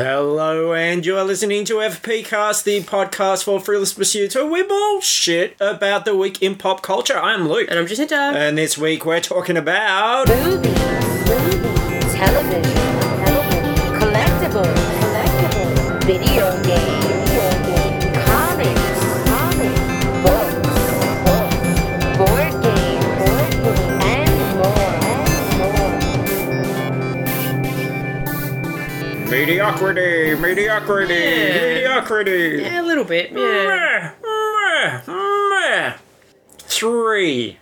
Hello, and you are listening to FP Cast, the podcast for Fearless Pursuit, where we bullshit about the week in pop culture. I'm Luke. And I'm Jacinta. And this week we're talking about. Movies, movies, television, television, collectibles, collectibles, video Mediocrity, mediocrity, Yeah. mediocrity. Yeah, a little bit. Yeah. Meh, meh, meh. Three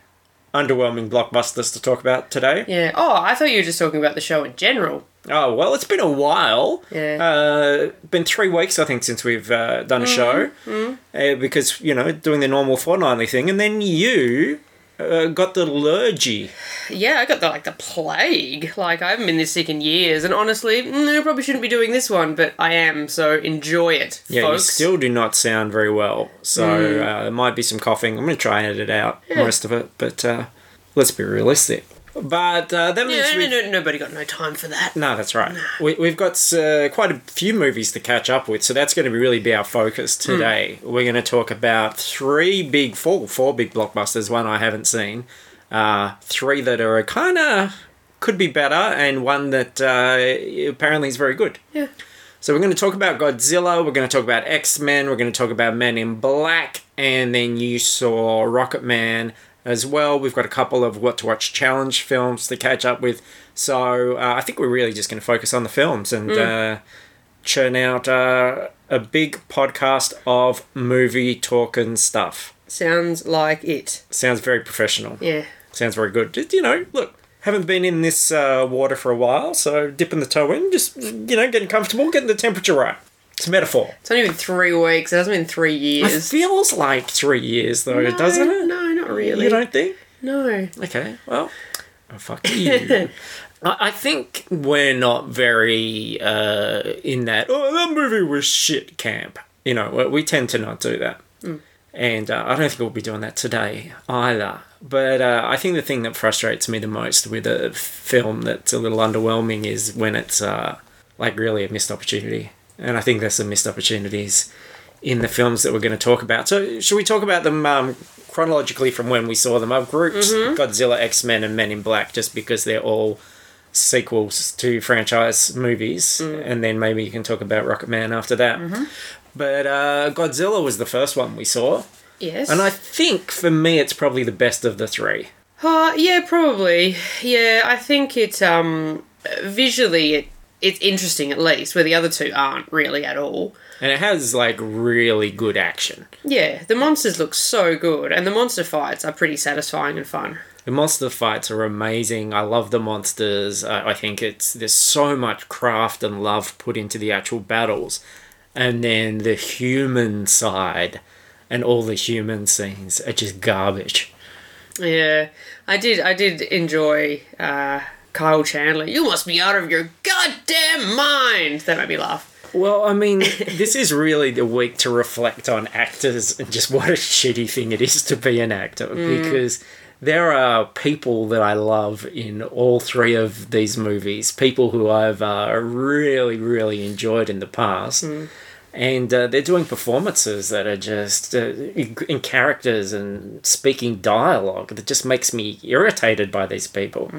underwhelming blockbusters to talk about today. Yeah. Oh, I thought you were just talking about the show in general. Oh, well, it's been a while. Yeah. Uh, been three weeks, I think, since we've uh, done a show. Mm-hmm. Uh, because, you know, doing the normal fortnightly thing. And then you uh, got the allergy. Yeah, I got the like the plague. Like I haven't been this sick in years, and honestly, mm, I probably shouldn't be doing this one, but I am. So enjoy it, Yeah, you still do not sound very well. So Mm. uh, there might be some coughing. I'm going to try and edit out most of it. But uh, let's be realistic. But uh, that means we've- no, no, nobody got no time for that. No, that's right. We, we've got uh, quite a few movies to catch up with, so that's going to be really be our focus today. We're going to talk about three big, four, four big blockbusters. One I haven't seen, uh, three that are kind of could be better, and one that uh, apparently is very good. Yeah. So we're going to talk about Godzilla. We're going to talk about X Men. We're going to talk about Men in Black, and then you saw Rocket Man as well. We've got a couple of what to watch challenge films to catch up with. So uh, I think we're really just going to focus on the films and uh, churn out uh, a big podcast of movie talking stuff. Sounds like it. Sounds very professional. Yeah. Sounds very good. Just, you know, look, haven't been in this uh, water for a while, so dipping the toe in, just, you know, getting comfortable, getting the temperature right. It's a metaphor. It's only been three weeks. It hasn't been three It years. feels like three years, though, No, doesn't it? Not really. You don't think? No. Okay, well, oh, fuck you. I think we're not very uh, in that, oh, that movie was shit camp. You know, we- tend to not do that. And uh, I don't think we'll be doing that today either. But uh, I think the thing that frustrates me the most with a film that's a little underwhelming is when it's uh, like really a missed opportunity. And I think there's some missed opportunities in the films that we're going to talk about. So, should we talk about them um, chronologically from when we saw them? I've grouped Godzilla, X Men, and Men in Black just because they're all sequels to franchise movies, and then maybe you can talk about Rocket Man after that. But uh, Godzilla was the first one we saw, Yes. and I think for me it's probably the best of the three. Uh, yeah, probably. Yeah, I think it um visually it it's interesting at least, where the other two aren't really at all. And it has like really good action. Yeah, the monsters look so good, and the monster fights are pretty satisfying and fun. The monster fights are amazing. I love the monsters. I, I think it's there's so much craft and love put into the actual battles, and then the human side and all the human scenes are just garbage. Yeah, I did. I did enjoy uh, Kyle Chandler. You must be out of your goddamn mind. That made me laugh. Well, I mean, this is really the week to reflect on actors and just what a shitty thing it is to be an actor because there are people that I love in all three of these movies, people who I've uh, really, really enjoyed in the past. And uh, they're doing performances that are just uh, in in characters and speaking dialogue that just makes me irritated by these people.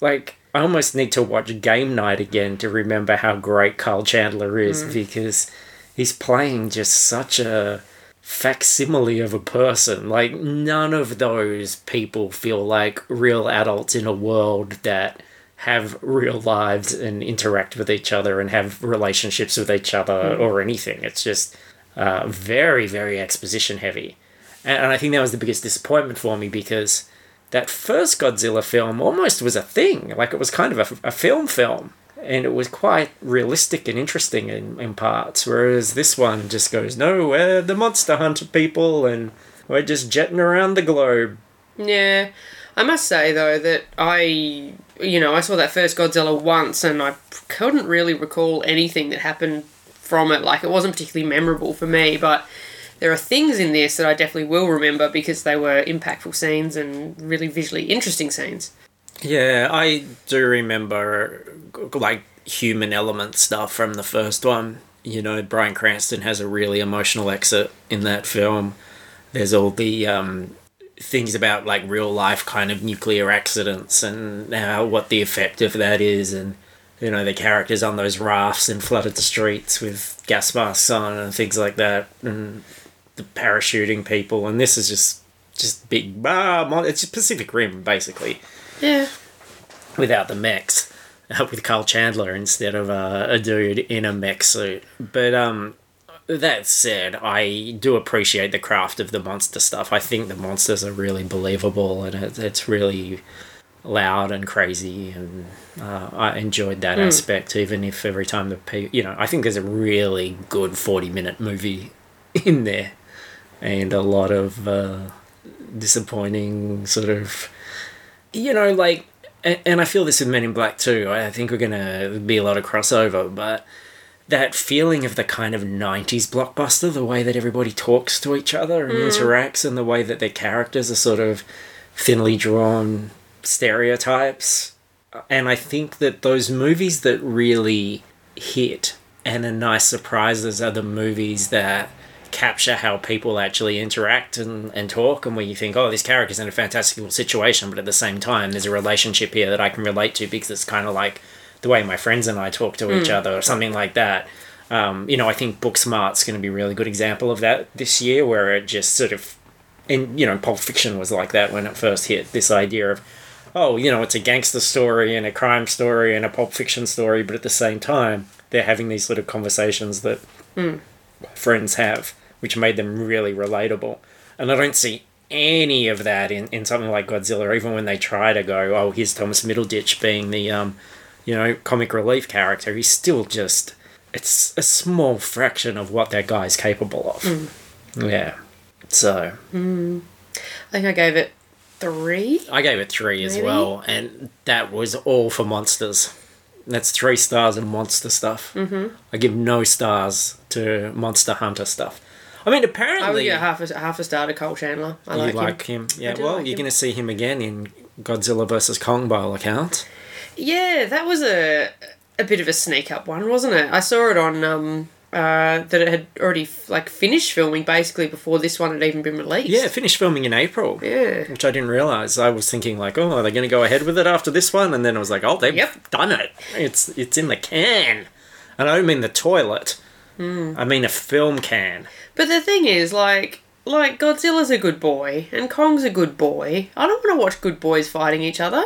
Like, I almost need to watch Game Night again to remember how great Kyle Chandler is because he's playing just such a facsimile of a person. Like, none of those people feel like real adults in a world that have real lives and interact with each other and have relationships with each other or anything. It's just uh, very, very exposition heavy. And, and I think that was the biggest disappointment for me because that first Godzilla film almost was a thing. Like it was kind of a, a film film. And it was quite realistic and interesting in, in parts. Whereas this one just goes, no, we're the monster hunter people and we're just jetting around the globe. Yeah, I must say though that I, you know, I saw that first Godzilla once, and I couldn't really recall anything that happened from it. Like it wasn't particularly memorable for me, but there are things in this that I definitely will remember because they were impactful scenes and really visually interesting scenes. Yeah, I do remember like human element stuff from the first one. You know, Bryan Cranston has a really emotional exit in that film. There's all the um, things about like real life kind of nuclear accidents and how what the effect of that is, and you know the characters on those rafts and flooded the streets with gas masks on and things like that, and the parachuting people. And this is just just big. Ah, mon- it's just Pacific Rim basically Yeah. without the mechs, uh, with Kyle Chandler instead of uh, a dude in a mech suit. But um, that said, I do appreciate the craft of the monster stuff. I think the monsters are really believable, and it, it's really loud and crazy, and uh, I enjoyed that aspect. Even if every time the pe- you know, I think there's a really good forty minute movie in there, and a lot of uh, disappointing sort of you know, like, and, I feel this with Men in Black too. I think we're gonna be a lot of crossover, but that feeling of the kind of '90s blockbuster, the way that everybody talks to each other and interacts, and the way that their characters are sort of thinly drawn stereotypes. And I think that those movies that really hit and are nice surprises are the movies that capture how people actually interact and, and talk and where you think, oh, this character's in a fantastical situation, but at the same time, there's a relationship here that I can relate to because it's kind of like the way my friends and I talk to each other or something like that. Um, you know, I think Booksmart's going to be a really good example of that this year, where it just sort of, and you know, Pulp Fiction was like that when it first hit. This idea of, oh, you know, it's a gangster story and a crime story and a Pulp Fiction story, but at the same time, they're having these sort of conversations that friends have, which made them really relatable. And I don't see any of that in, in something like Godzilla, even when they try to go, oh, here's Thomas Middleditch being the, um, you know, comic relief character. He's still just, it's a small fraction of what that guy's capable of. Yeah. So I think I gave it three. I gave it three as well, and that was all for monsters. That's three stars in monster stuff. Mm-hmm. I give no stars to Monster Hunter stuff. I mean, apparently I would get half a half a star to Kyle Chandler. I like, like him. him. Yeah, well, like you're going to see him again in Godzilla vs Kong by all accounts. Yeah, that was a a bit of a sneak up one, wasn't it? I saw it on um uh that it had already like finished filming basically before this one had even been released. Yeah, finished filming in April. Yeah. Which I didn't realize. I was thinking like, oh, are they going to go ahead with it after this one? And then I was like, oh, they've Yep. done it. It's it's in the can. And I don't mean the toilet. Hmm. I mean a film can. But the thing is, like, like Godzilla's a good boy and Kong's a good boy. I don't want to watch good boys fighting each other.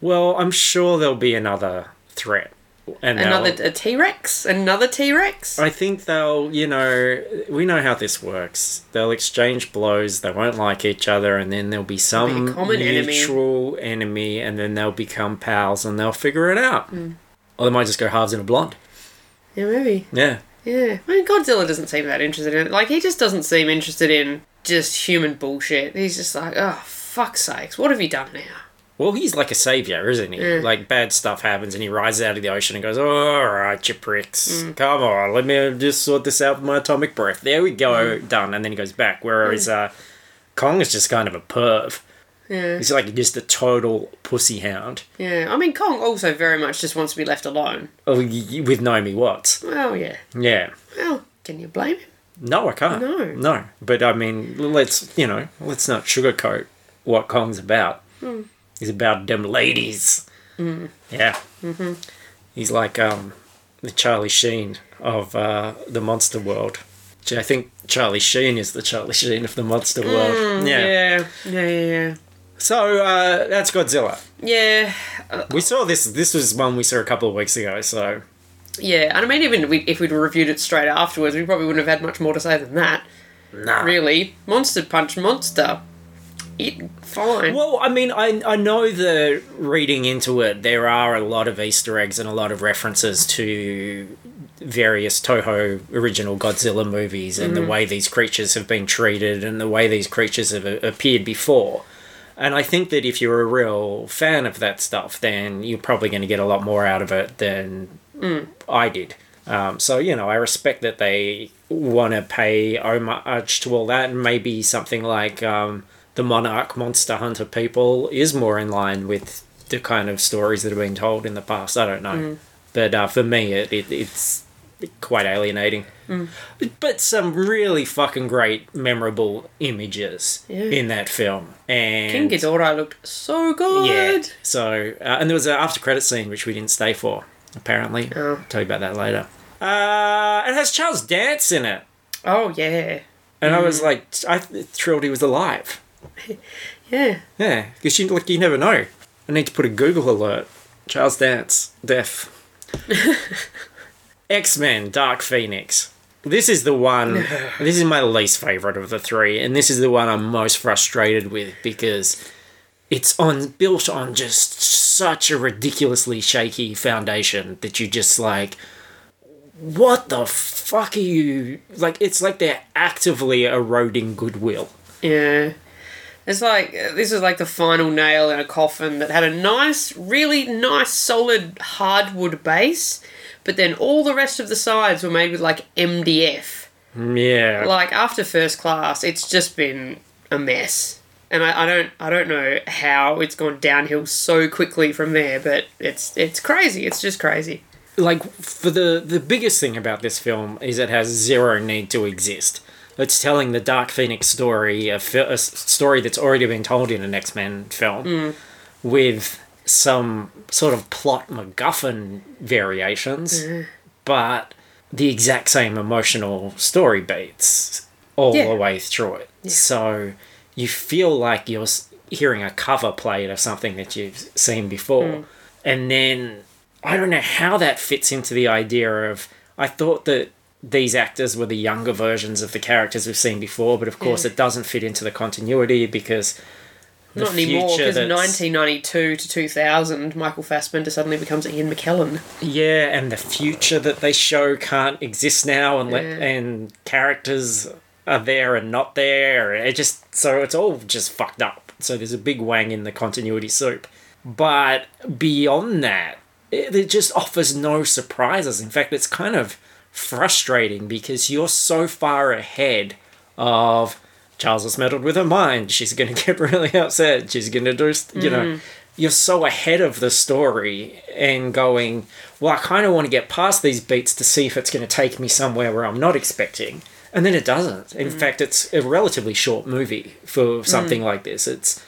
Well, I'm sure there'll be another threat. And Another a T Rex, another T Rex. I think they'll, you know, we know how this works. They'll exchange blows, they won't like each other, and then there'll be some be common enemy. mutual enemy. and then they'll become pals and they'll figure it out. Hmm. Or they might just go halves in a blonde. Yeah, maybe. Yeah. Yeah. I mean, Godzilla doesn't seem that interested in it. Like, he just doesn't seem interested in just human bullshit. He's just like, oh, fuck's sakes, what have you done now? Well, he's like a savior, isn't he? Yeah. Like bad stuff happens, and he rises out of the ocean and goes, "All right, you pricks, Hmm. come on, let me just sort this out with my atomic breath." There we go, Hmm. done. And then he goes back. Whereas uh, Kong is just kind of a perv. Yeah. He's like just a total pussy hound. Yeah. I mean, Kong also very much just wants to be left alone. Oh, with Naomi Watts. Well, yeah. Yeah. Well, can you blame him? No, I can't. No. No. But I mean, let's you know, let's not sugarcoat what Kong's about. Hmm. He's about them ladies. Yeah. Mm-hmm. He's like um, the Charlie Sheen of uh, the monster world. I think Charlie Sheen is the Charlie Sheen of the monster world. Yeah. Yeah. Yeah, yeah, yeah. So uh, that's Godzilla. Yeah. We saw this. This was one we saw a couple of weeks ago. So Yeah, and I mean, even we, if we'd reviewed it straight afterwards, we probably wouldn't have had much more to say than that. nah. Really, Monster Punch Monster. It fine. Well, I mean, I I know that reading into it, there are a lot of Easter eggs and a lot of references to various Toho original Godzilla movies and the way these creatures have been treated and the way these creatures have a- appeared before. And I think that if you're a real fan of that stuff, then you're probably going to get a lot more out of it than I did. Um, so you know, I respect that they want to pay homage to all that, and maybe something like um, the Monarch Monster Hunter people is more in line with the kind of stories that have been told in the past. I don't know, but uh, for me, it, it it's quite alienating. But some really fucking great, memorable images Yeah. in that film, and King Ghidorah looked so good. yeah. So, uh, and there was an after credit scene which we didn't stay for. Apparently, Oh. I'll tell you about that later. Uh, it has Charles Dance in it, Oh yeah. and I Mm. was like, I thrilled he was alive. Yeah. Yeah, because you like you never know. I need to put a Google alert. Charles Dance death. X Men Dark Phoenix. This is the one. this is my least favorite of the three, and this is the one I'm most frustrated with because it's on built on just such a ridiculously shaky foundation that you just like. What the fuck are you like? It's like they're actively eroding goodwill. Yeah. It's like this is like the final nail in a coffin that had a nice, really nice, solid hardwood base, but then all the rest of the sides were made with like MDF. Mm, yeah. Like after first class, it's just been a mess, and I, I don't I don't know how it's gone downhill so quickly from there, but it's it's crazy. It's just crazy. like for the the biggest thing about this film is it has zero need to exist. It's telling the Dark Phoenix story, a, fi- a story that's already been told in an X Men film, mm. with some sort of plot MacGuffin variations, mm-hmm. but the exact same emotional story beats all Yeah. the way through it. So you feel like you're hearing a cover played of something that you've seen before. Mm. And then I don't know how that fits into the idea of. I thought that these actors were the younger versions of the characters we've seen before, but of course it doesn't fit into the continuity because. Not anymore, because that's- 1992 to 2000, Michael Fassbender suddenly becomes Ian McKellen. Yeah, and the future that they show can't exist now, and Yeah. and characters are there and not there. It just so it's all just fucked up. So there's a big wang in the continuity soup. But beyond that, it, it just offers no surprises. In fact, it's kind of frustrating because you're so far ahead of Charles has meddled with her mind. She's going to get really upset. She's going to do, st- you know, mm. you're so ahead of the story and going, well, I kind of want to get past these beats to see if it's going to take me somewhere where I'm not expecting. And then it doesn't. In mm. fact, it's a relatively short movie for mm. something like this. It's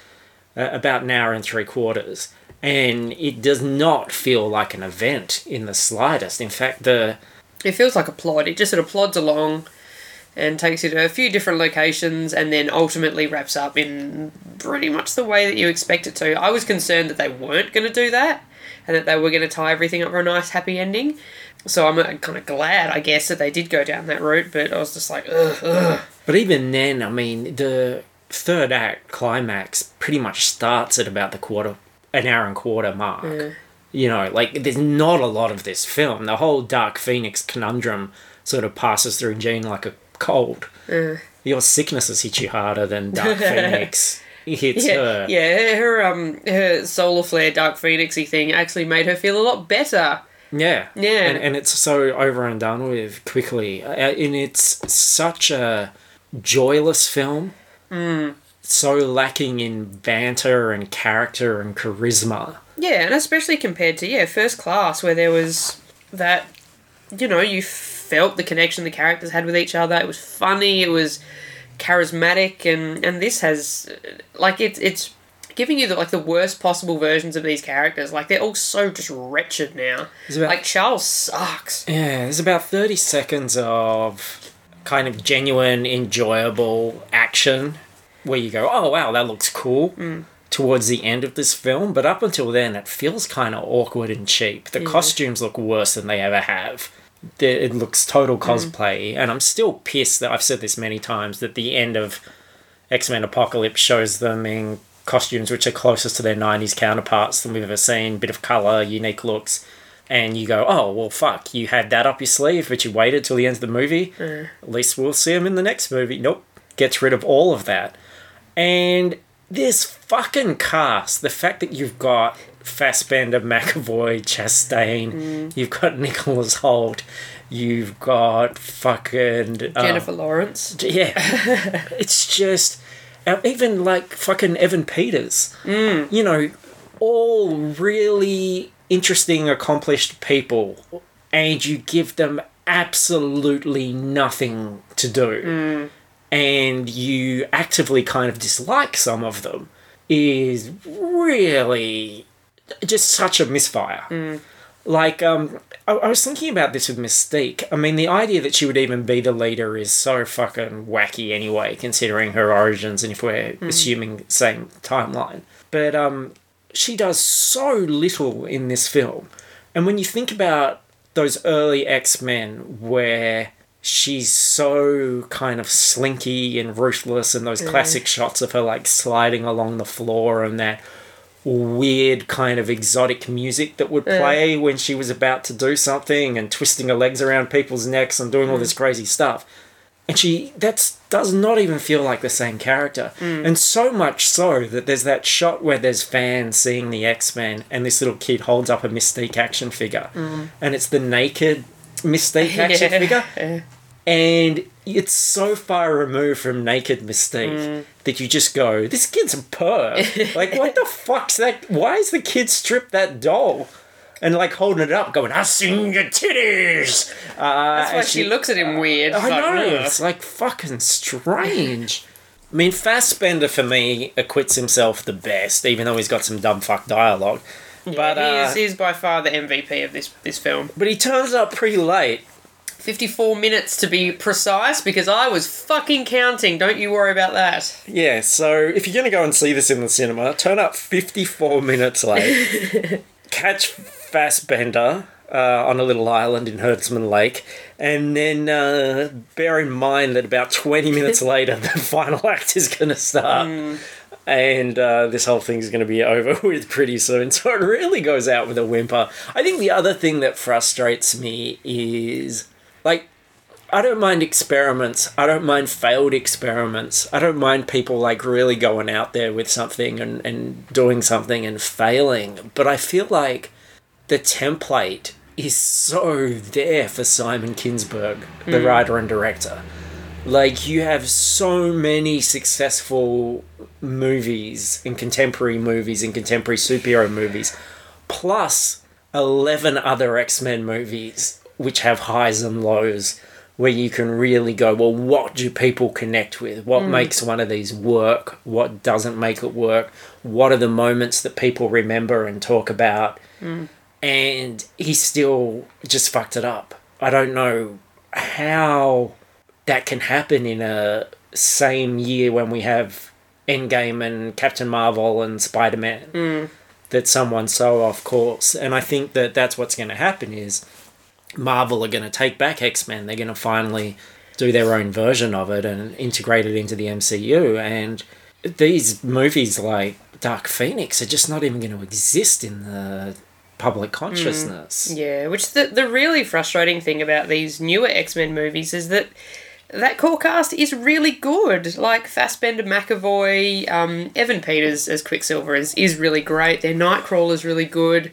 uh, about an hour and three quarters. And it does not feel like an event in the slightest. In fact, the It feels like a plot. It just sort of plods along and takes you to a few different locations and then ultimately wraps up in pretty much the way that you expect it to. I was concerned that they weren't going to do that and that they were going to tie everything up for a nice happy ending. So I'm uh, kind of glad, I guess, that they did go down that route, but I was just like, ugh, ugh. But even then, I mean, the third act climax pretty much starts at about the quarter, an hour and quarter mark. You know, like there's not a lot of this film. The whole Dark Phoenix conundrum sort of passes through Jean like a cold. Your sicknesses hit you harder than Dark Phoenix hits Yeah, her. yeah, her um her solar flare dark phoenixy thing actually made her feel a lot better. Yeah. Yeah. And, and it's so over and done with quickly. Uh, And it's such a joyless film. So lacking in banter and character and charisma. Yeah, and especially compared to yeah, first class where there was that you know, you felt the connection the characters had with each other. It was funny, it was charismatic and and this has uh, like it's it's giving you the like the worst possible versions of these characters. Like they're all so just wretched now. It's about- like Charles sucks. Yeah, there's about 30 seconds of kind of genuine, enjoyable action where you go, oh wow, that looks cool. Towards the end of this film, but up until then, it feels kind of awkward and cheap. The costumes look worse than they ever have. It looks total mm. cosplay, and I'm still pissed that I've said this many times that the end of X Men Apocalypse shows them in costumes which are closest to their 90s counterparts than we've ever seen. Bit of colour, unique looks. And you go, oh, well, fuck, you had that up your sleeve, but you waited till the end of the movie. Mm. At least we'll see him in the next movie. Nope. Gets rid of all of that. And this fucking cast, the fact that you've got Fassbender, McAvoy, Chastain, you've got Nicholas Hoult, you've got fucking. uh, Jennifer Lawrence. yeah. it's just. uh, Even like fucking Evan Peters. You know, all really interesting, accomplished people, and you give them absolutely nothing to do, and you actively kind of dislike some of them, is really just such a misfire. Like, um, I, I was thinking about this with Mystique. I mean, the idea that she would even be the leader is so fucking wacky anyway, considering her origins and if we're assuming same timeline. But um, she does so little in this film. And when you think about those early X Men where she's so kind of slinky and ruthless, and those classic shots of her like sliding along the floor and that weird kind of exotic music that would play when she was about to do something and twisting her legs around people's necks and doing all this mm. crazy stuff. And she that's does not even feel like the same character. Mm. And so much so that there's that shot where there's fans seeing the X-Men and this little kid holds up a Mystique action figure. Mm. And it's the naked Mystique action Yeah. figure. Yeah. And it's so far removed from naked Mystique that you just go, this kid's a perv. like, what the fuck's that? Why is the kid stripped that doll? And like holding it up, going, I've seen your titties. Uh, That's why she, looks at him weird. I like, know. "Ugh." It's like fucking strange. I mean, Fassbender for me acquits himself the best, even though he's got some dumb fuck dialogue. but he, uh, is, he is by far the MVP of this this film. but he turns up pretty late. 54 minutes to be precise because I was fucking counting. Don't you worry about that. Yeah, so if you're going to go and see this in the cinema, turn up 54 minutes late, catch Fassbender uh, on a little island in Herdsman Lake, and then uh, bear in mind that about 20 minutes later, the final act is going to start. And uh, this whole thing is going to be over with pretty soon. So it really goes out with a whimper. I think the other thing that frustrates me is like I don't mind experiments. I don't mind failed experiments. I don't mind people like really going out there with something and, and doing something and failing. But I feel like the template is so there for Simon Kinberg, the hmm. writer and director. Like you have so many successful movies and contemporary movies and contemporary superhero movies, plus 11 other X Men movies which have highs and lows where you can really go, well, what do people connect with? What mm. makes one of these work? What doesn't make it work? What are the moments that people remember and talk about? Mm. And he still just fucked it up. I don't know how that can happen in a same year when we have Endgame and Captain Marvel and Spider Man. Mm. That someone's so off course, and I think that that's what's going to happen is Marvel are going to take back X Men. They're going to finally do their own version of it and integrate it into the MCU. And these movies like Dark Phoenix are just not even going to exist in the public consciousness. Yeah, which the the really frustrating thing about these newer X Men movies is that that core cast is really good. Like Fassbender, McAvoy, um, Evan Peters as Quicksilver is is really great. Their Nightcrawler is really good.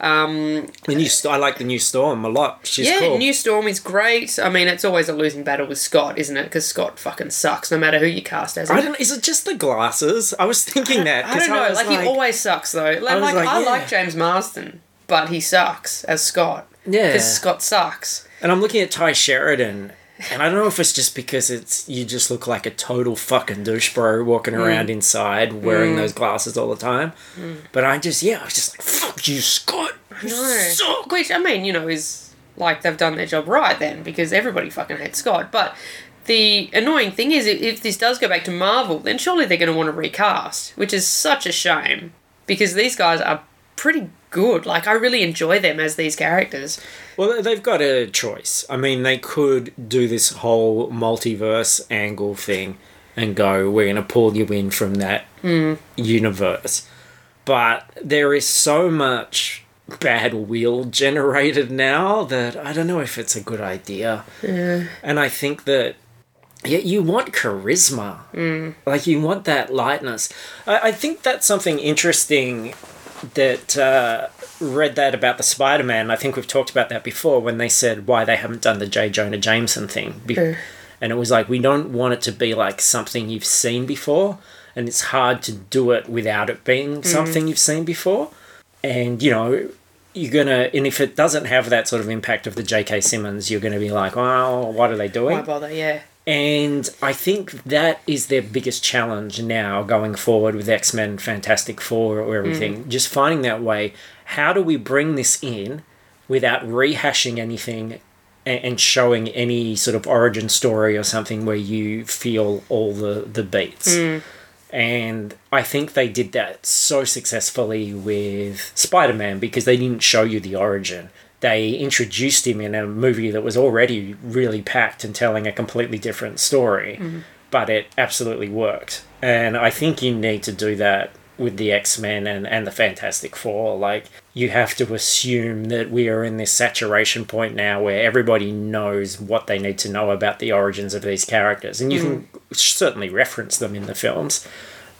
Um, The new, St- I like the new Storm a lot. She's yeah, cool. New Storm is great. I mean, it's always a losing battle with Scott, isn't it? Because Scott fucking sucks, no matter who you cast as. him. I don't. Is it just the glasses? I was thinking that. I don't know. was Like, he always sucks though. Like, was like, like, I yeah. like James Marsden, but he sucks as Scott. Yeah. because Scott sucks. And I'm looking at Tye Sheridan, and I don't know if it's just because it's you just look like a total fucking douche bro walking Mm. around inside wearing those glasses all the time. But I just yeah, I was just like fuck you, Scott. You No. suck. Which I mean, you know, is like they've done their job right then because everybody fucking hates Scott. But the annoying thing is, if this does go back to Marvel, then surely they're going to want to recast, which is such a shame because these guys are pretty good. Like I really enjoy them as these characters. Well, they've got a choice. I mean, they could do this whole multiverse angle thing and go, we're going to pull you in from that hmm. universe. But there is so much bad will generated now that I don't know if it's a good idea. And I think that yeah, you want charisma. Hmm. Like you want that lightness. I, I think that's something interesting that uh, read that about the Spider-Man. I think we've talked about that before when they said why they haven't done the J. Jonah Jameson thing. Be- And it was like we don't want it to be like something you've seen before, and it's hard to do it without it being something you've seen before. And you know, you're gonna, and if it doesn't have that sort of impact of the J.K. Simmons, you're gonna be like, well, what are they doing? Why bother? Yeah. And I think that is their biggest challenge now going forward with X Men, Fantastic Four, or everything. Mm. Just finding that way. How do we bring this in without rehashing anything and, showing any sort of origin story or something where you feel all the, the beats? Mm. And I think they did that so successfully with Spider Man because they didn't show you the origin. They introduced him in a movie that was already really packed and telling a completely different story, mm-hmm. but it absolutely worked. And I think you need to do that with the X Men and, and the Fantastic Four. Like, you have to assume that we are in this saturation point now where everybody knows what they need to know about the origins of these characters. And you can mm-hmm. certainly reference them in the films,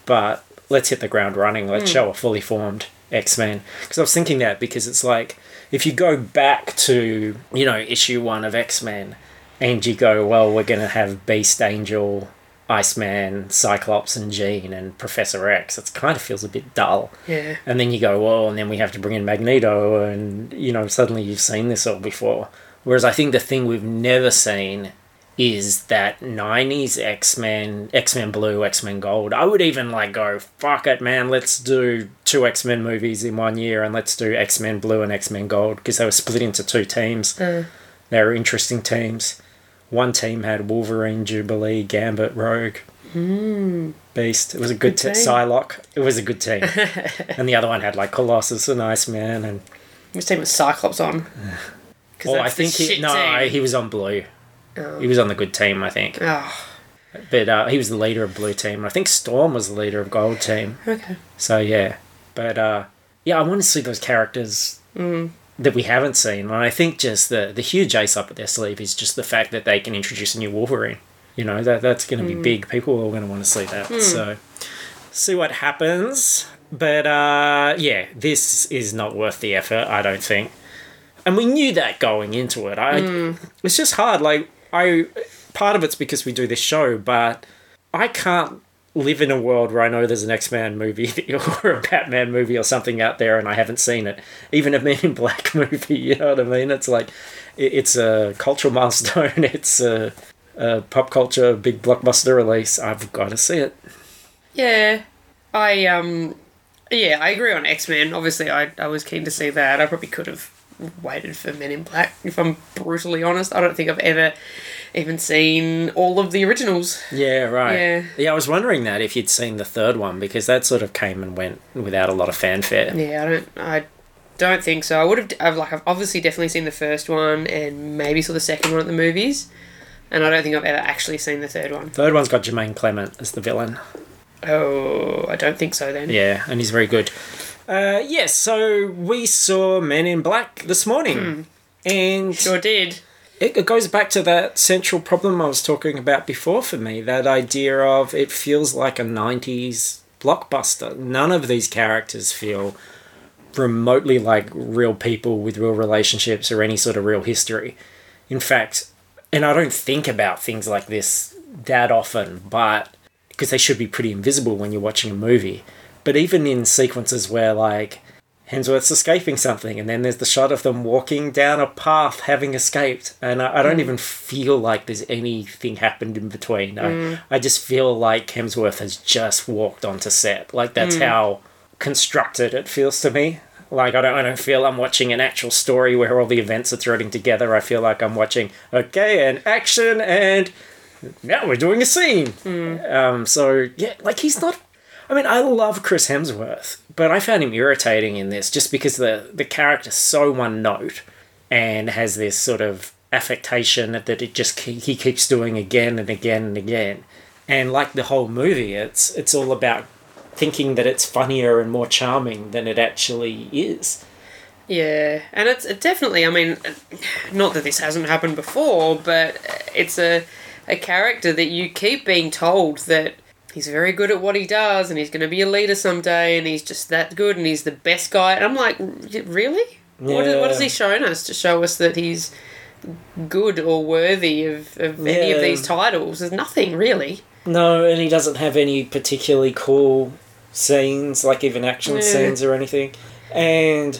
but let's hit the ground running. Let's mm. show a fully formed X Men. Because I was thinking that because it's like if you go back to you know issue one of X Men, and you go, well, we're going to have Beast, Angel, Iceman, Cyclops, and Jean, and Professor X. It kind of feels a bit dull. Yeah. And then you go, well, and then we have to bring in Magneto, and you know suddenly you've seen this all before. Whereas I think the thing we've never seen is that 90s X-Men, X-Men Blue, X-Men Gold. I would even like go, fuck it, man, let's do two X-Men movies in one year and let's do X-Men Blue and X-Men Gold because they were split into two teams. Hmm. They were interesting teams. One team had Wolverine, Jubilee, Gambit, Rogue, hmm. Beast. It was a good, Good team. Psylocke. It was a good team. and the other one had like Colossus and Iceman and Which team was Cyclops on? Oh, I think he no, team. he was on blue. Oh. He was on the good team, I think. Oh, But uh, he was the leader of blue team. I think Storm was the leader of gold team. okay. So yeah, but uh, yeah, I want to see those characters that we haven't seen, and I think just the the huge ace up at their sleeve is just the fact that they can introduce a new Wolverine. You know that that's going to be big. People are going to want to see that. So see what happens. But uh, yeah, this is not worth the effort. I don't think. And we knew that going into it. I it's just hard. Like I, part of it's because we do this show, but I can't live in a world where I know there's an X Men movie or a Batman movie or something out there, and I haven't seen it. Even a Men in Black movie. You know what I mean? It's like it's a cultural milestone. It's a, a pop culture big blockbuster release. I've got to see it. Yeah, I um, yeah, I agree on X Men. Obviously, I I was keen to see that. I probably could have waited for Men in Black. If I'm brutally honest, I don't think I've ever even seen all of the originals. Yeah, right. Yeah. yeah, I was wondering that if you'd seen the third one because that sort of came and went without a lot of fanfare. Yeah, I don't. I don't think so. I would have. I've like. I've obviously definitely seen the first one and maybe saw the second one at the movies, and I don't think I've ever actually seen the third one. Third one's got Jemaine Clement as the villain. Oh, I don't think so then. Yeah, and he's very good. Uh, yes, so we saw Men in Black this morning. And Sure did. it, it goes back to that central problem I was talking about before for me that idea of it feels like a 90s blockbuster. None of these characters feel remotely like real people with real relationships or any sort of real history. In fact, and I don't think about things like this that often, but because they should be pretty invisible when you're watching a movie. But even in sequences where like Hemsworth's escaping something, and then there's the shot of them walking down a path having escaped, and I, I don't mm. even feel like there's anything happened in between. I, mm. I just feel like Hemsworth has just walked onto set. Like that's mm. how constructed it feels to me. Like I don't, I don't feel I'm watching an actual story where all the events are threading together. I feel like I'm watching okay and action and now we're doing a scene. Um, so yeah, like he's not. I mean, I love Chris Hemsworth, but I found him irritating in this just because the the character's so one note and has this sort of affectation that it just he keeps doing again and again and again. And like the whole movie, it's it's all about thinking that it's funnier and more charming than it actually is. Yeah, and it's it definitely. I mean, not that this hasn't happened before, but it's a a character that you keep being told that he's very good at what he does, and he's going to be a leader someday, and he's just that good, and he's the best guy. And I'm like, "R- really? What, is, what has he shown us to show us that he's good or worthy of, of any of these titles? There's nothing really. No, and he doesn't have any particularly cool scenes, like even action Yeah. scenes or anything. And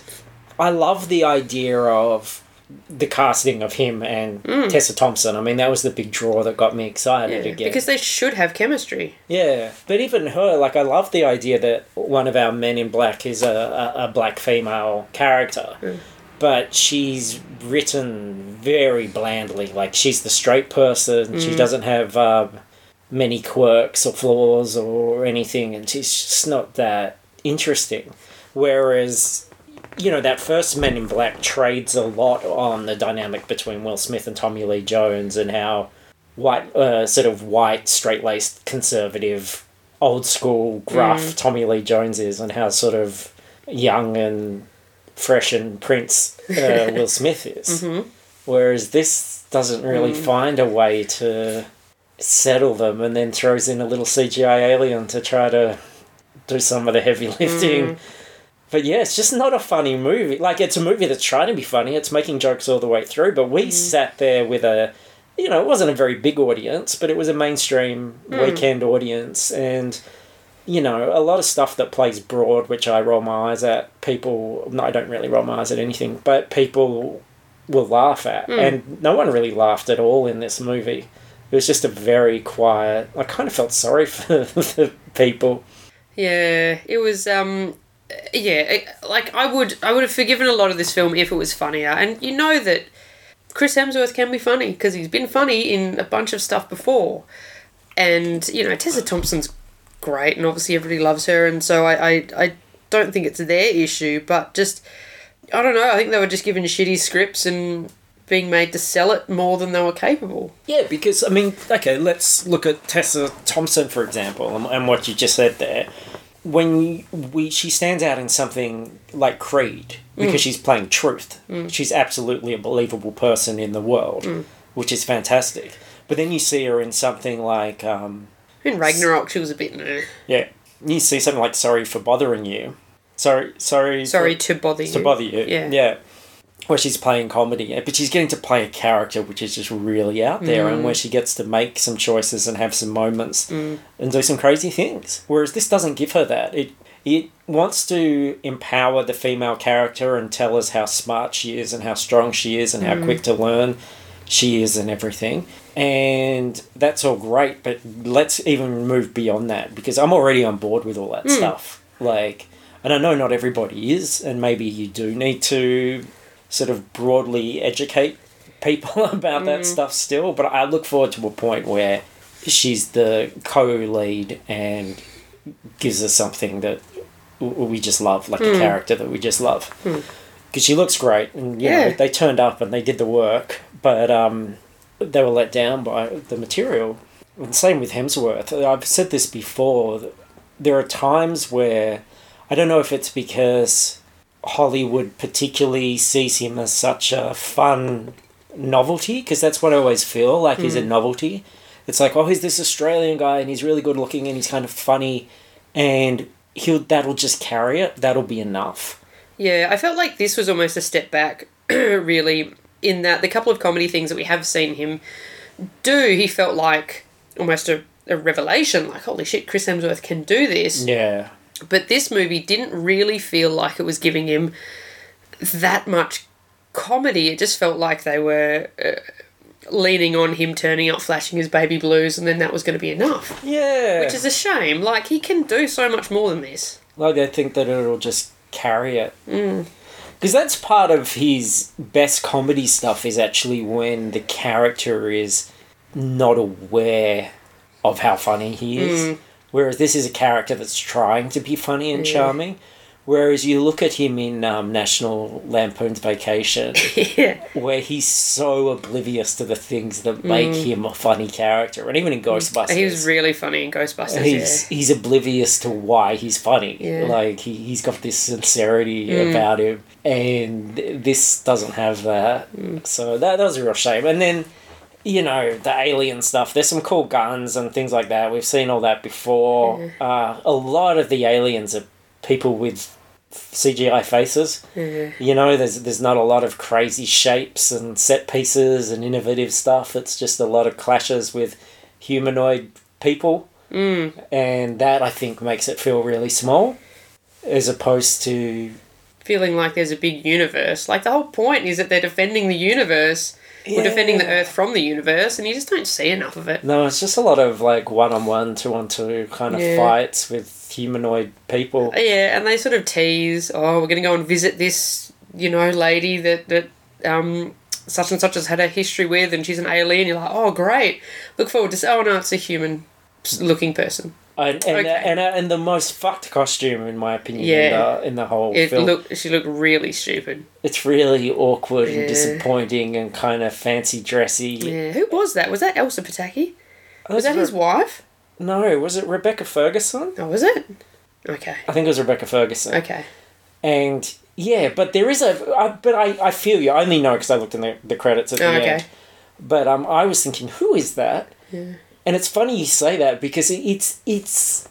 I love the idea of the casting of him and mm. Tessa Thompson. I mean, that was the big draw that got me excited Yeah, again. because they should have chemistry. Yeah, but even her, like, I love the idea that one of our men in black is a, a, a black female character. Mm. But she's written very blandly. Like, she's the straight person. She mm. doesn't have um, many quirks or flaws or anything, and she's just not that interesting. Whereas, you know, that first Men in Black trades a lot on the dynamic between Will Smith and Tommy Lee Jones and how white, uh, sort of white, straight laced, conservative, old school, gruff Tommy Lee Jones is, and how sort of young and fresh and Prince uh, Will Smith is. Whereas this doesn't really find a way to settle them and then throws in a little CGI alien to try to do some of the heavy lifting. But yeah, it's just not a funny movie. Like, it's a movie that's trying to be funny, it's making jokes all the way through, but we mm. sat there with a. You know, it wasn't a very big audience, but it was a mainstream mm. weekend audience, and you know, a lot of stuff that plays broad, which I roll my eyes at. People, no, I don't really roll my eyes at anything, but people will laugh at, mm. and no one really laughed at all in this movie. It was just a very quiet. I kind of felt sorry for the people. Yeah, it was. um Yeah, like I would, I would have forgiven a lot of this film if it was funnier. And you know that Chris Hemsworth can be funny because he's been funny in a bunch of stuff before. And you know, Tessa Thompson's great, and obviously everybody loves her, and so I, I, I don't think it's their issue, but just I don't know. I think they were just given shitty scripts and being made to sell it more than they were capable. Yeah, because I mean, okay, let's look at Tessa Thompson for example, and, and what you just said there. When we she stands out in something like Creed because mm. she's playing truth. Mm. She's absolutely a believable person in the world, mm. which is fantastic. But then you see her in something like um, In Ragnarok, she was a bit. Nah. yeah, you see something like Sorry for Bothering You. Sorry, sorry, Sorry to bother you. to bother you. Yeah. Yeah. Where she's playing comedy, but she's getting to play a character which is just really out there Mm. and where she gets to make some choices and have some moments and do some crazy things. Whereas this doesn't give her that. It it wants to empower the female character and tell us how smart she is and how strong she is and Mm. how quick to learn she is and everything. And that's all great, but let's even move beyond that because I'm already on board with all that Hmm. stuff. Like, and I know not everybody is, and maybe you do need to sort of broadly educate people about Hmm. that stuff still, but I look forward to a point where she's the co lead and gives us something that w- we just love, like Hmm. a character that we just love. Because she looks great, and you Yeah. know, they turned up and they did the work, but um, they were let down by the material. And same with Hemsworth. I've said this before. There are times where I don't know if it's because Hollywood particularly sees him as such a fun novelty, because that's what I always feel like he's a mm. novelty. It's like, oh, he's this Australian guy and he's really good looking and he's kind of funny, and he'll that'll just carry it. That'll be enough. Yeah, I felt like this was almost a step back, really, in that the couple of comedy things that we have seen him do, he felt like almost a, a revelation. Like, holy shit, Chris Hemsworth can do this. Yeah. But this movie didn't really feel like it was giving him that much comedy. It just felt like they were uh, leaning on him turning up, flashing his baby blues, and then that was going to be enough. Yeah. Which is a shame. Like, he can do so much more than this. Like I think that it'll just carry it. Because that's part of his best comedy stuff is actually when the character is not aware of how funny he is. Whereas this is a character that's trying to be funny and charming. Whereas you look at him in um, National Lampoon's Vacation, yeah. where he's so oblivious to the things that mm. make him a funny character, and even in mm. Ghostbusters, He was really funny in Ghostbusters. he's yeah. he's oblivious to why he's funny. Yeah. Like he he's got this sincerity mm. about him, and this doesn't have that. So that that was a real shame. And then. You know the alien stuff. There's some cool guns and things like that. We've seen all that before. Uh, a lot of the aliens are people with CGI faces. You know, there's there's not a lot of crazy shapes and set pieces and innovative stuff. It's just a lot of clashes with humanoid people, mm. and that I think makes it feel really small, as opposed to feeling like there's a big universe. Like the whole point is that they're defending the universe or defending the Earth from the universe, and you just don't see enough of it. No, it's just a lot of like one on one, two on two kind of Yeah. fights with humanoid people. Yeah, and they sort of tease, oh, we're going to go and visit this, you know, lady that that um such and such has had a history with, and she's an alien. You're like, oh, great. Look forward to. Oh no, it's a human looking person. And and, Okay. and, and the most fucked costume, in my opinion, Yeah. in, the, in the whole It film. looked. She looked really stupid. it's really awkward Yeah. and disappointing and kind of fancy dressy. Yeah. Who was that? Was that Elsa Pataky? Was that Re- his wife? No, was it Rebecca Ferguson? Oh, was it? Okay. I think it was Rebecca Ferguson. Okay. And yeah, but there is a. I, but I, I feel you. I only know because I looked in the, the credits at the Oh, okay. end. But um, I was thinking, who is that? Yeah. And it's funny you say that because it's it's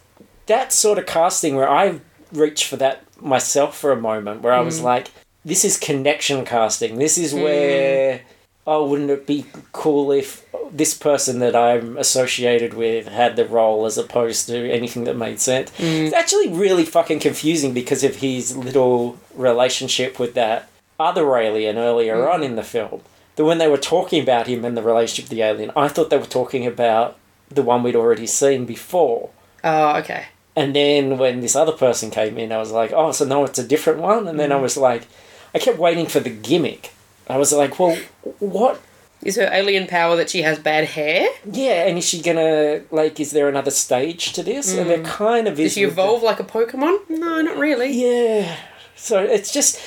that sort of casting where I reached for that myself for a moment, where I was Mm. like, this is connection casting. This is where. Oh, wouldn't it be cool if this person that I'm associated with had the role as opposed to anything that made sense? Mm. It's actually really fucking confusing because of his little relationship with that other alien earlier Mm. on in the film. That when they were talking about him and the relationship with the alien, I thought they were talking about the one we'd already seen before. Oh, okay. And then when this other person came in, I was like, oh, so no, it's a different one? And then I mm. was like, I kept waiting for the gimmick. I was like, well, what? Is her alien power that she has bad hair? Yeah, and is she gonna, like, is there another stage to this? And there mm. kind of is. Does she with the- evolve like a Pokemon? No, not really. Yeah. So it's just,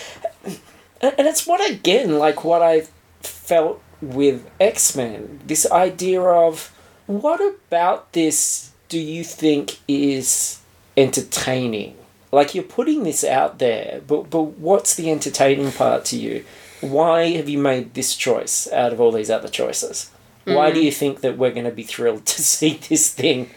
and and it's what again, like what I felt with X Men. This idea of what about this do you think is entertaining? Like you're putting this out there, but but what's the entertaining part to you? Why have you made this choice out of all these other choices? Why do mm. you think that we're going to be thrilled to see this thing?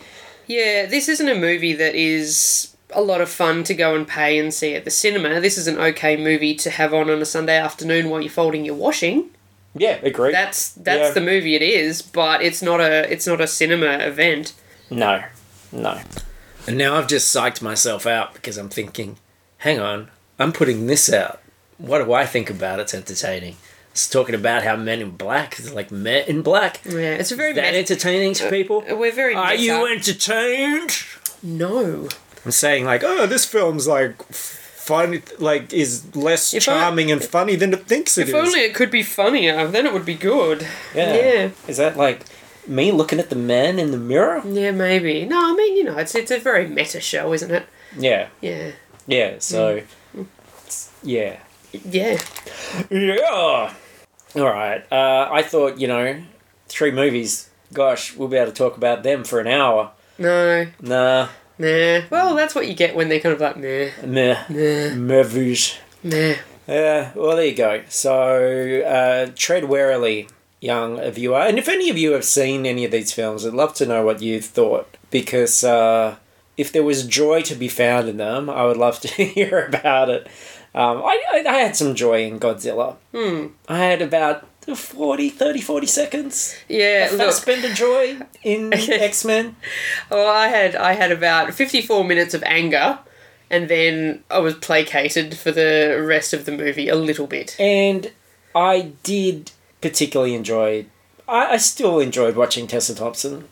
Yeah, this isn't a movie that is a lot of fun to go and pay and see at the cinema. This is an okay movie to have on on a Sunday afternoon while you're folding your washing. Yeah, agree. That's that's Yeah. the movie it is, but it's not a it's not a cinema event. no, no. And now I've just psyched myself out because I'm thinking, hang on, I'm putting this out. What do I think about it's entertaining? It's talking about how Men in Black is like Men in Black. Yeah, it's a very That meta- entertaining to uh, people? Uh, we're very Are meta. you entertained? No. I'm saying like, oh, this film's like funny, like is less If I- charming and funny than it thinks it If is. only it could be funnier, then it would be good. Yeah. Yeah. Is that like me looking at the man in the mirror? Yeah, maybe. No, I mean, you know, it's it's a very meta show, isn't it? Yeah. Yeah. Yeah. So. it's- Yeah. Yeah. Yeah. All right. Uh, I thought you know, three movies. Gosh, we'll be able to talk about them for an hour. No. Nah. Nah. Well, that's what you get when they're kind of like, meh, Meh. meh, Movies. meh. Yeah, well, there you go. So, uh, tread warily, young viewer. And if any of you have seen any of these films, I'd love to know what you thought. Because uh, if there was joy to be found in them, I would love to hear about it. Um, I, I, I had some joy in Godzilla. Hmm. I had about 40, 30, 40 seconds Yeah, of look. Fassbender joy in X Men. Well, I had I had about fifty four minutes of anger, and then I was placated for the rest of the movie a little bit. And I did particularly enjoy. I, I still enjoyed watching Tessa Thompson.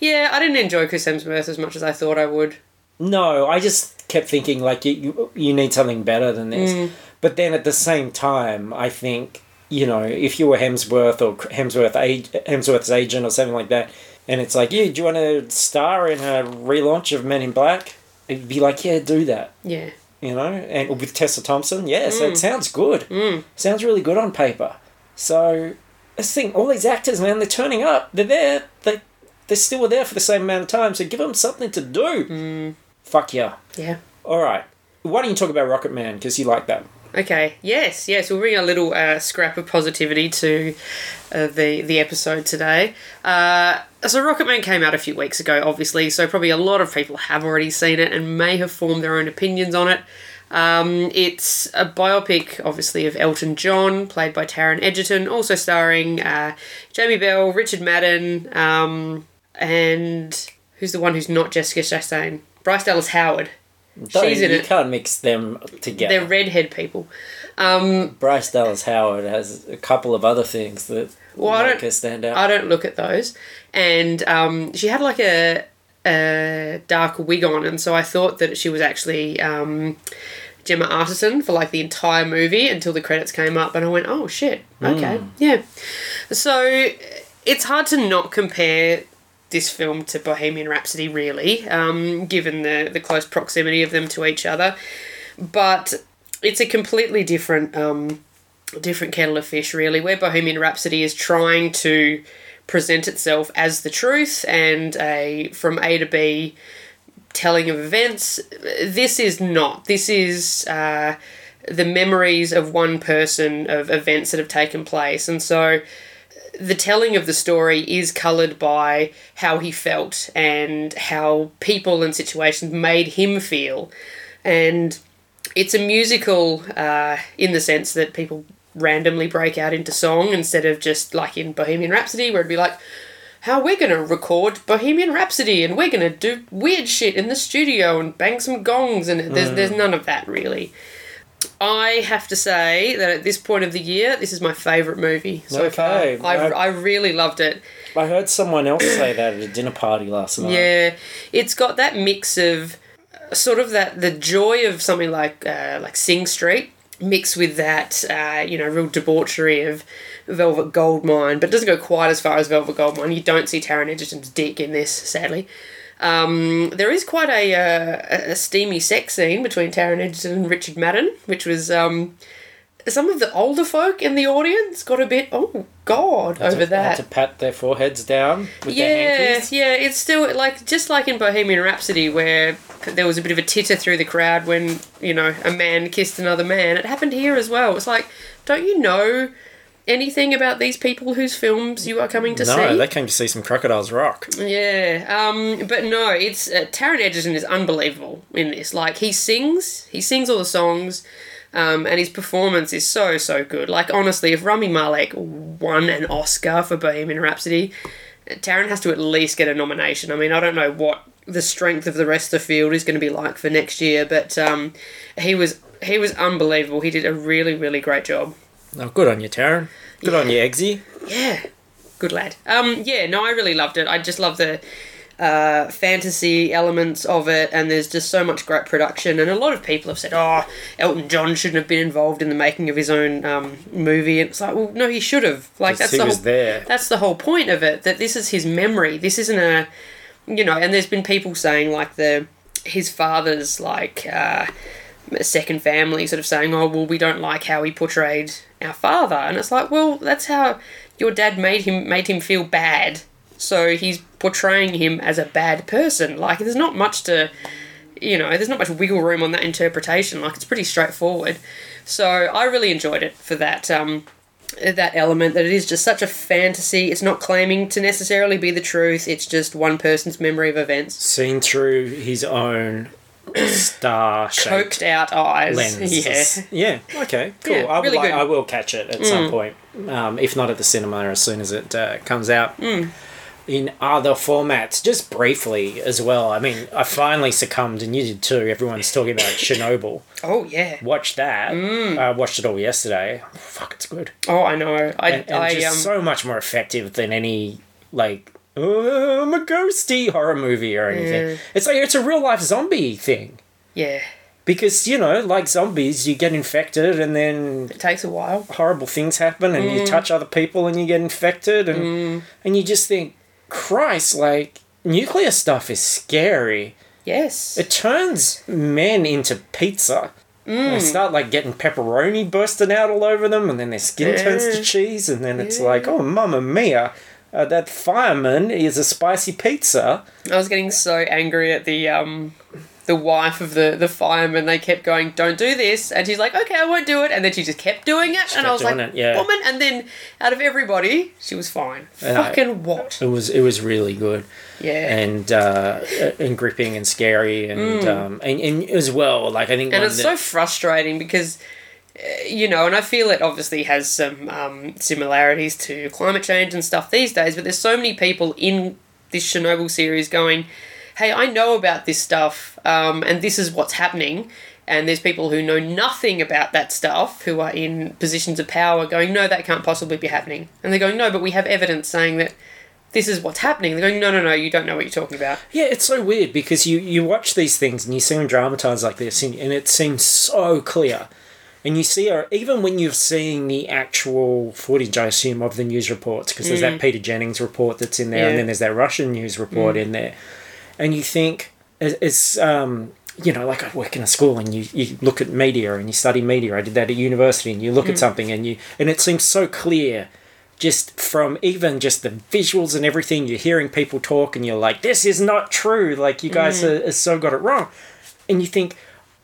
Yeah, I didn't enjoy Chris Hemsworth as much as I thought I would. No, I just kept thinking like you you, you need something better than this. Mm. But then at the same time, I think you know if you were Hemsworth or Hemsworth age, Hemsworth's agent or something like that, and it's like, yeah, do you want to star in a relaunch of Men in Black? It'd be like, yeah, do that. Yeah. You know, and with Tessa Thompson, yeah, so it mm. sounds good. Mm. Sounds really good on paper. So this thing, all these actors, man, they're turning up. They're there. They they still were there for the same amount of time. So give them something to do. Mm. Fuck yeah. Yeah. All right. Why don't you talk about Rocketman? Because you like that. Okay. Yes. Yes. We'll bring a little uh, scrap of positivity to uh, the the episode today. Uh, so Rocketman came out a few weeks ago, obviously. So probably a lot of people have already seen it and may have formed their own opinions on it. Um, it's a biopic, obviously, of Elton John, played by Taron Egerton, also starring uh, Jamie Bell, Richard Madden, um, and who's the one who's not Jessica Chastain? Bryce Dallas Howard. Don't- She's in you it. can't mix them together. They're redhead people. Um, Bryce Dallas Howard has a couple of other things that Well, I make don't- her stand out. I don't look at those. And um, she had like a, a dark wig on, and so I thought that she was actually um, Gemma Arterton for like the entire movie until the credits came up, and I went, oh shit, okay, yeah. So it's hard to not compare this film to Bohemian Rhapsody, really, um, given the, the close proximity of them to each other. But it's a completely different um, different kettle of fish, really, where Bohemian Rhapsody is trying to present itself as the truth and a from A to B telling of events. This is not. This is uh, the memories of one person of events that have taken place, and so the telling of the story is coloured by how he felt and how people and situations made him feel, and it's a musical uh, in the sense that people randomly break out into song instead of just like in Bohemian Rhapsody, where it'd be like, how we're gonna record Bohemian Rhapsody and we're gonna do weird shit in the studio and bang some gongs, and there's there's none of that really. I have to say that at this point of the year, this is my favourite movie so Okay, far. I, I- really loved it. I heard someone else say that at a dinner party last night. Yeah, it's got that mix of uh, sort of that the joy of something like uh, like Sing Street mixed with that uh, you know real debauchery of Velvet Goldmine, but it doesn't go quite as far as Velvet Goldmine. You don't see Taron Egerton's dick in this, sadly. Um, there is quite a, uh, a a steamy sex scene between Taron Egerton and Richard Madden, which was um, some of the older folk in the audience got a bit oh god over Had that. to pat their foreheads down with Yeah, yeah, it's still like just like in Bohemian Rhapsody, where there was a bit of a titter through the crowd when you know a man kissed another man. It happened here as well. It's like, don't you know anything about these people whose films you are coming to No, see? No, they came to see some crocodiles rock. Yeah, um, but no, it's uh, Taron Egerton is unbelievable in this. Like he sings, he sings all the songs, um, and his performance is so so good. Like honestly, if Rami Malek won an Oscar for Bohemian Rhapsody, Taron has to at least get a nomination. I mean, I don't know what the strength of the rest of the field is going to be like for next year, but um, he was he was unbelievable. He did a really really great job. Oh, good on you, Taron. Good on you, Eggsy. Yeah, good lad. Um, yeah, no, I really loved it. I just love the uh, fantasy elements of it, and there's just so much great production. And a lot of people have said, "Oh, Elton John shouldn't have been involved in the making of his own um, movie." And it's like, well, no, he should have. Like that's he the was whole, there. That's the whole point of it. That this is his memory. This isn't a, you know. And there's been people saying like the his father's like. Uh, second family sort of saying, "Oh, well, we don't like how he portrayed our father," and it's like, well, that's how your dad made him made him feel bad, so he's portraying him as a bad person. Like, there's not much to, you know, there's not much wiggle room on that interpretation. Like, it's pretty straightforward. So I really enjoyed it for that. Um, that element that it is just such a fantasy. It's not claiming to necessarily be the truth. It's just one person's memory of events. Seen through his own star Coked out eyes. lens. Yeah. Yeah. Okay. Cool. Yeah, I, will, really good. I will catch it at some point. Um, if not at the cinema, as soon as it uh, comes out. In other formats, just briefly as well. I mean, I finally succumbed, and you did too. Everyone's talking about Chernobyl. Oh yeah. Watched that. I watched it all yesterday. Fuck, it's good. Oh, I know. I, and, and I just um, so much more effective than any like Uh, I'm a ghosty horror movie or anything. Yeah. It's like it's a real life zombie thing yeah. because you know, like zombies, you get infected and then It takes a while. horrible things happen and Mm. you touch other people and you get infected and mm. and you just think, Christ, like nuclear stuff is scary. Yes. It turns men into pizza. They mm. start like getting pepperoni bursting out all over them, and then their skin turns to cheese, and then it's like, oh, mamma mia, uh, that fireman is a spicy pizza. I was getting so angry at the um the wife of the the fireman. They kept going, "Don't do this," and she's like, "Okay, I won't do it," and then she just kept doing it, and I was like, it, yeah. "Woman!" And then out of everybody, she was fine. And I- Fucking what? It was it was really good Yeah. and uh, and gripping and scary and um, and, and as well like I think Mm. and it's that- so frustrating because you know and i feel it obviously has some um, similarities to climate change and stuff these days but there's so many people in this chernobyl series going hey, I know about this stuff, um, and this is what's happening. And there's people who know nothing about that stuff who are in positions of power going, no, that can't possibly be happening. And they're going, no, but we have evidence saying that this is what's happening. They're going, no, no, no, you don't know what you're talking about. Yeah, it's so weird because you, you watch these things and you see them dramatized like this, and, and it seems so clear. And you see, her even when you're seeing the actual footage, I assume, of the news reports, because there's that mm. Peter Jennings report that's in there, Yeah. and then there's that Russian news report mm. in there. And you think, it's- um, you know, like I work in a school and you, you look at media and you study media. I did that at university, and you look at mm. something and you, and it seems so clear just from even just the visuals and everything, you're hearing people talk and you're like, this is not true. Like, you guys are, are so got it wrong. And you think,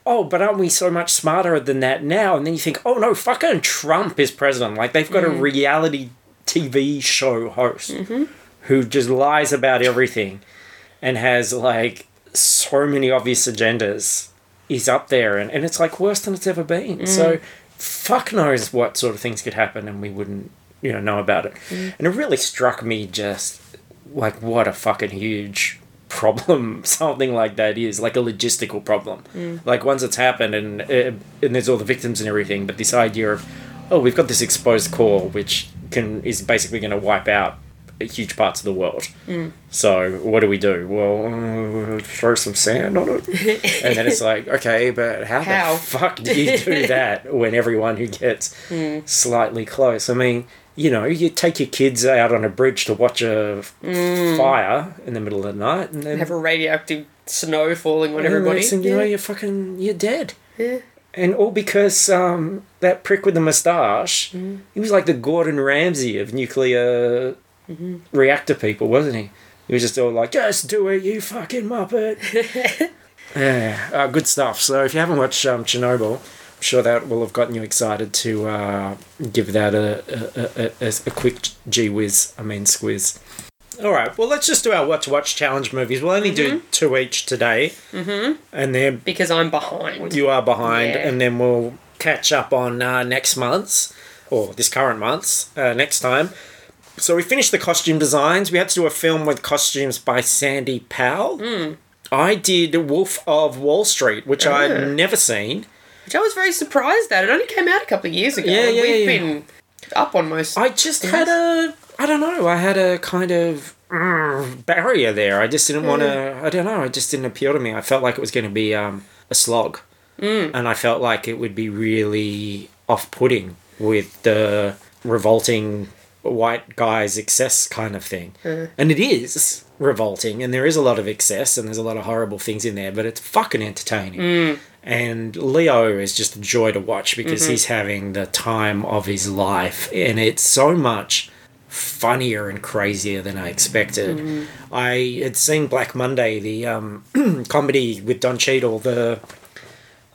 oh, but aren't we so much smarter than that now? And then you think, oh no, fucking Trump is president. Like, they've got a mm-hmm. reality TV show host mm-hmm. who just lies about everything and has like so many obvious agendas. He's up there and, and it's like worse than it's ever been. Mm. So, fuck knows what sort of things could happen and we wouldn't you know know about it mm. and it really struck me just like what a fucking huge problem something like that is like a logistical problem. Like once it's happened and uh, and there's all the victims and everything but this idea of oh we've got this exposed core which can is basically going to wipe out huge parts of the world. So what do we do? Well uh, throw some sand on it? And then it's like okay but how, How? the fuck do you do that when everyone who gets slightly close? I mean you know you take your kids out on a bridge to watch a f- fire in the middle of the night and then Have a radioactive snow falling on and everybody. thing you know you're fucking you're dead Yeah. and all because um, that prick with the moustache, Mm-hmm. he was like the Gordon Ramsay of nuclear Mm-hmm. reactor people, wasn't he? He was just all like, just do it, you fucking muppet. yeah, uh, good stuff. So if you haven't watched um, Chernobyl, sure that will have gotten you excited to uh, give that a, a, a, a, quick gee whiz, I mean squiz. All right, well, let's just do our what to watch challenge movies. We'll only do two each today, mm-hmm. and then Because I'm behind. you are behind, Yeah. and then we'll catch up on uh, next month's or this current month's uh, next time. So we finished the costume designs. We had to do a film with costumes by Sandy Powell. Hmm. I did Wolf of Wall Street, which. I'd never seen. Which I was very surprised at. It only came out a couple of years ago. Yeah, yeah, We've yeah. been up on most. I just had a, I don't know, I had a kind of mm, barrier there. I just didn't want to, I don't know, it just didn't appeal to me. I felt like it was going to be um, a slog. Mm. And I felt like it would be really off putting with the revolting white guy's excess kind of thing. And it is revolting, and there is a lot of excess, and there's a lot of horrible things in there, but it's fucking entertaining. And Leo is just a joy to watch because he's having the time of his life, and it's so much funnier and crazier than I expected. I had seen Black Monday, the um, comedy with Don Cheadle, the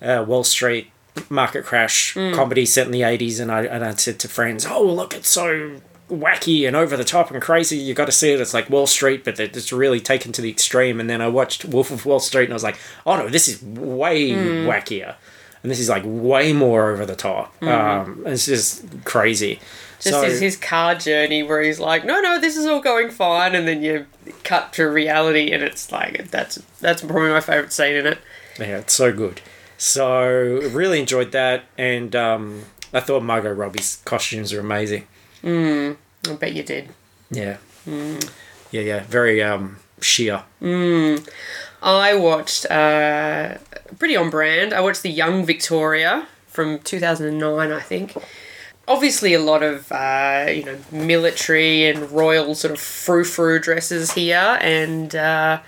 uh, Wall Street market crash comedy set in the 80s, and I, and I said to friends, Oh, look, it's so wacky and over the top and crazy. You got to see it. It's like Wall Street, but it's really taken to the extreme. And then I watched Wolf of Wall Street, and I was like, Oh no, this is way wackier. And this is like way more over the top. Um, it's just crazy. just so, his, his car journey where he's like, no, no, this is all going fine, and then you cut to reality, and it's like that's that's probably my favorite scene in it. Yeah, it's so good. So really enjoyed that, and um, I thought Margot Robbie's costumes are amazing. I bet you did. Yeah, yeah, yeah, very um, sheer. I watched uh, pretty on brand. I watched The Young Victoria from 2009, I think. Obviously, a lot of uh, you know military and royal sort of frou frou dresses here, and uh,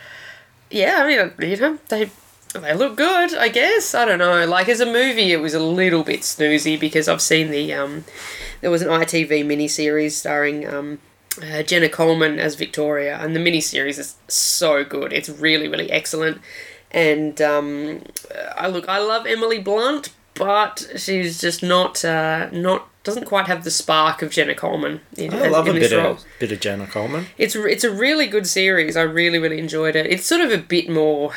yeah, I mean you know they they look good. I guess I don't know. Like as a movie, it was a little bit snoozy because I've seen the um, there was an ITV miniseries starring um, uh, Jenna Coleman as Victoria, and the miniseries is so good. It's really, really excellent. And um, I look, I love Emily Blunt, but she's just not, uh, not doesn't quite have the spark of Jenna Coleman. In, I love a in this bit role. of bit of Jenna Coleman. It's it's a really good series. I really really enjoyed it. It's sort of a bit more.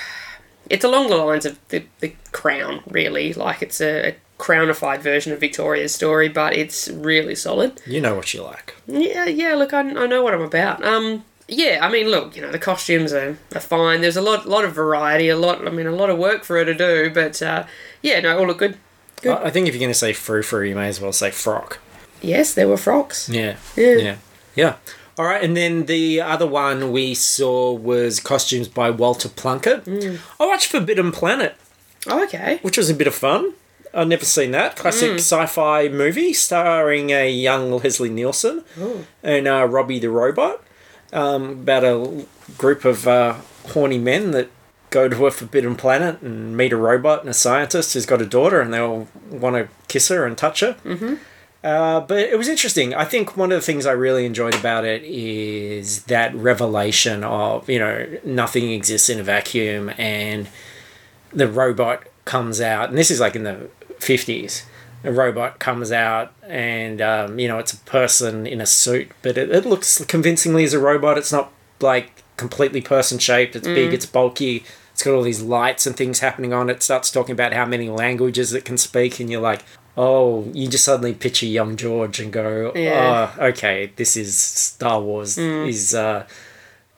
It's along the lines of the the Crown, really. Like it's a, a crownified version of Victoria's story, but it's really solid. You know what you like. Yeah, yeah. Look, I, I know what I'm about. Um, yeah, I mean, look, you know, the costumes are, are fine. There's a lot lot of variety, a lot. I mean, a lot of work for her to do, but uh, yeah, no, all look good. Good. I I think if you're going to say frou frou, you may as well say frock. Yes, there were frocks. Yeah. Yeah. Yeah. Yeah. All right, and then the other one we saw was costumes by Walter Plunkett. Mm. I watched Forbidden Planet, Oh, okay. which was a bit of fun. I've never seen that classic Mm. sci-fi movie starring a young Leslie Nielsen and uh, Robbie the robot um, about a group of uh, horny men that go to a forbidden planet and meet a robot and a scientist who's got a daughter, and they all want to kiss her and touch her. Mm-hmm. Uh, but it was interesting. I think one of the things I really enjoyed about it is that revelation of you know nothing exists in a vacuum and the robot comes out, and this is like in the fifties. A robot comes out, and um, you know it's a person in a suit, but it, it looks convincingly as a robot. It's not like completely person shaped. It's big. It's bulky. It's got all these lights and things happening on it. it. Starts talking about how many languages it can speak, and you're like, oh, you just suddenly picture young George and go, Yeah. oh, okay, this is Star Wars. Is uh,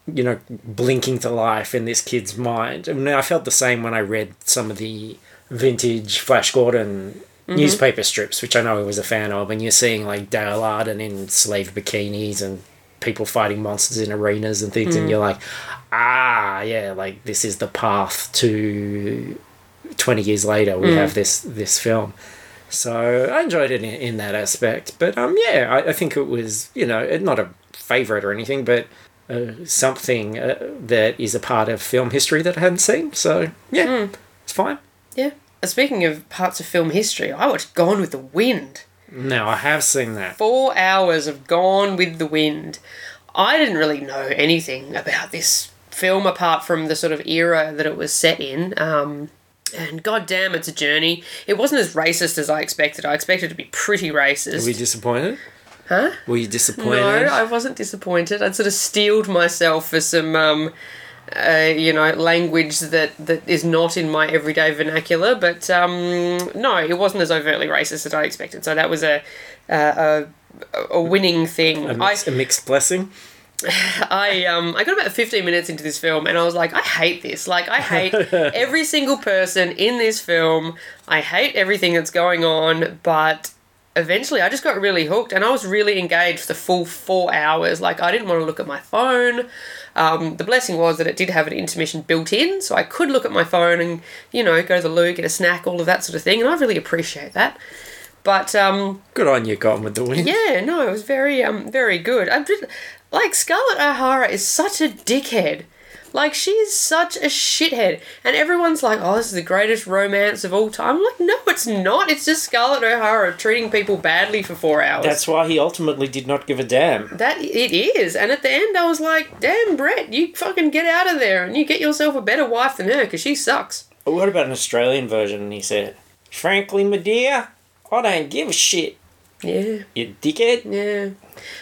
you know, blinking to life in this kid's mind. I mean, I felt the same when I read some of the vintage Flash Gordon newspaper strips, which I know he was a fan of, and you're seeing like Dale Arden in slave bikinis and people fighting monsters in arenas and things, and you're like, ah, yeah, like this is the path to 20 years later. We have this this film. So I enjoyed it in, in that aspect. But um, yeah, I, I think it was, you know, not a favourite or anything, but uh, something uh, that is a part of film history that I hadn't seen. So yeah, it's fine. Yeah. Uh, Speaking of parts of film history, I watched Gone with the Wind. Now I have seen that. Four hours of Gone with the Wind. I didn't really know anything about this film apart from the sort of era that it was set in. Um, and goddamn, it's a journey. It wasn't as racist as I expected. I expected it to be pretty racist. Were you disappointed? Huh? Were you disappointed? No, I wasn't disappointed. I'd sort of steeled myself for some, um, uh, you know, language that, that is not in my everyday vernacular. But um, no, it wasn't as overtly racist as I expected. So that was a a, a winning thing. a, I, mix, a mixed blessing. I um I got about 15 minutes into this film and I was like I hate this. Like I hate every single person in this film. I hate everything that's going on, but eventually I just got really hooked and I was really engaged for the full 4 hours. Like I didn't want to look at my phone. Um, the blessing was that it did have an intermission built in, so I could look at my phone and, you know, go to the loo, get a snack, all of that sort of thing, and I really appreciate that. But um, Good on you, Gone with the Wind. yeah, no, it was very um very good. Just like Scarlett O'Hara is such a dickhead. Like she's such a shithead, and everyone's like, "Oh, this is the greatest romance of all time." I'm like, no, it's not. It's just Scarlett O'Hara treating people badly for four hours. That's why he ultimately did not give a damn. that it is. And at the end, I was like, "Damn, Rhett, you fucking get out of there and you get yourself a better wife than her because she sucks." What about an Australian version? And he said, Frankly, my dear, I don't give a shit, Yeah. you dickhead. Yeah.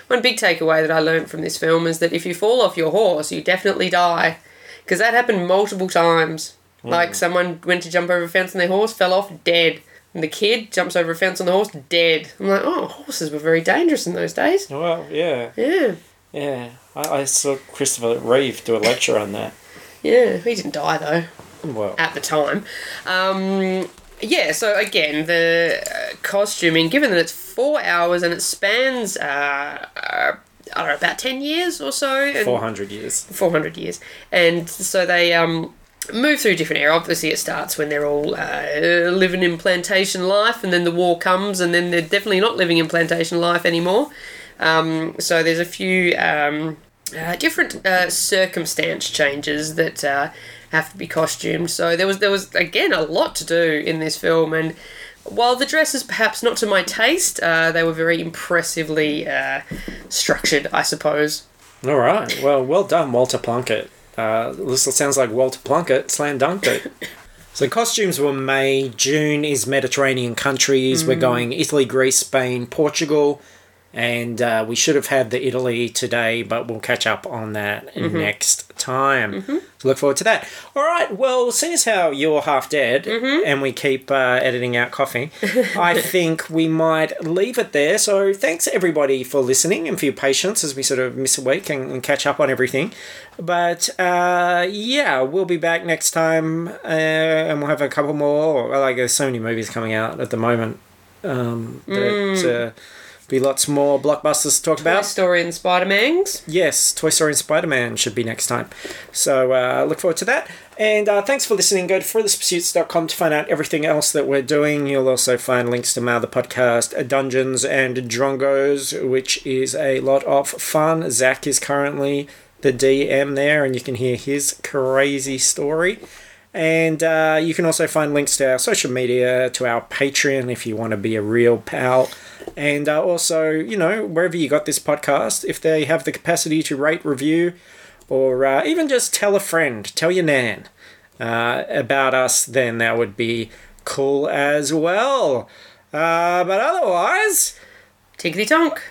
One big takeaway that I learned from this film is that if you fall off your horse, you definitely die. Because that happened multiple times. Like someone went to jump over a fence on their horse, fell off, dead. And the kid jumps over a fence on the horse, dead. I'm like, oh, horses were very dangerous in those days. Well, yeah, Yeah. yeah. I, I saw Christopher Reeve do a lecture on that. Yeah. He didn't die, though. Well, at the time. Um, yeah, so again, the uh, costuming, given that it's four hours and it spans, uh, uh, I don't know, about 10 years or so. 400 years. 400 years. And so they um, move through different era. Obviously, it starts when they're all uh, living in plantation life, and then the war comes, and then they're definitely not living in plantation life anymore. Um, so there's a few um, uh, different uh, circumstance changes that uh, have to be costumed. So there was there was again a lot to do in this film, and while the dresses perhaps not to my taste, uh, they were very impressively uh, structured, I suppose. All right. Well, well done, Walter Plunkett. Uh, this sounds like Walter Plunkett slam dunked it. so costumes were made. June is Mediterranean countries. We're going Italy, Greece, Spain, Portugal, And uh, we should have had the Italy today, but we'll catch up on that next time. So look forward to that. All right. Well, seeing as how you're half dead and we keep uh, editing out coughing, I think we might leave it there. So thanks everybody for listening and for your patience as we sort of miss a week and, and catch up on everything. But uh, yeah, we'll be back next time uh, and we'll have a couple more. Like, there's so many movies coming out at the moment. Um, that, uh, be lots more blockbusters to talk Toy about. Toy Story and Spider Mangs. Yes, Toy Story and Spider Man should be next time. So uh, look forward to that. And uh, thanks for listening. Go to furthestpursuits.com to find out everything else that we're doing. You'll also find links to my other podcast, Dungeons and Drongos, which is a lot of fun. Zach is currently the DM there, and you can hear his crazy story. And uh, you can also find links to our social media, to our Patreon if you want to be a real pal. And uh, also, you know, wherever you got this podcast, if they have the capacity to rate, review, or uh, even just tell a friend, tell your nan uh, about us, then that would be cool as well. Uh, but otherwise, Tickety tonk.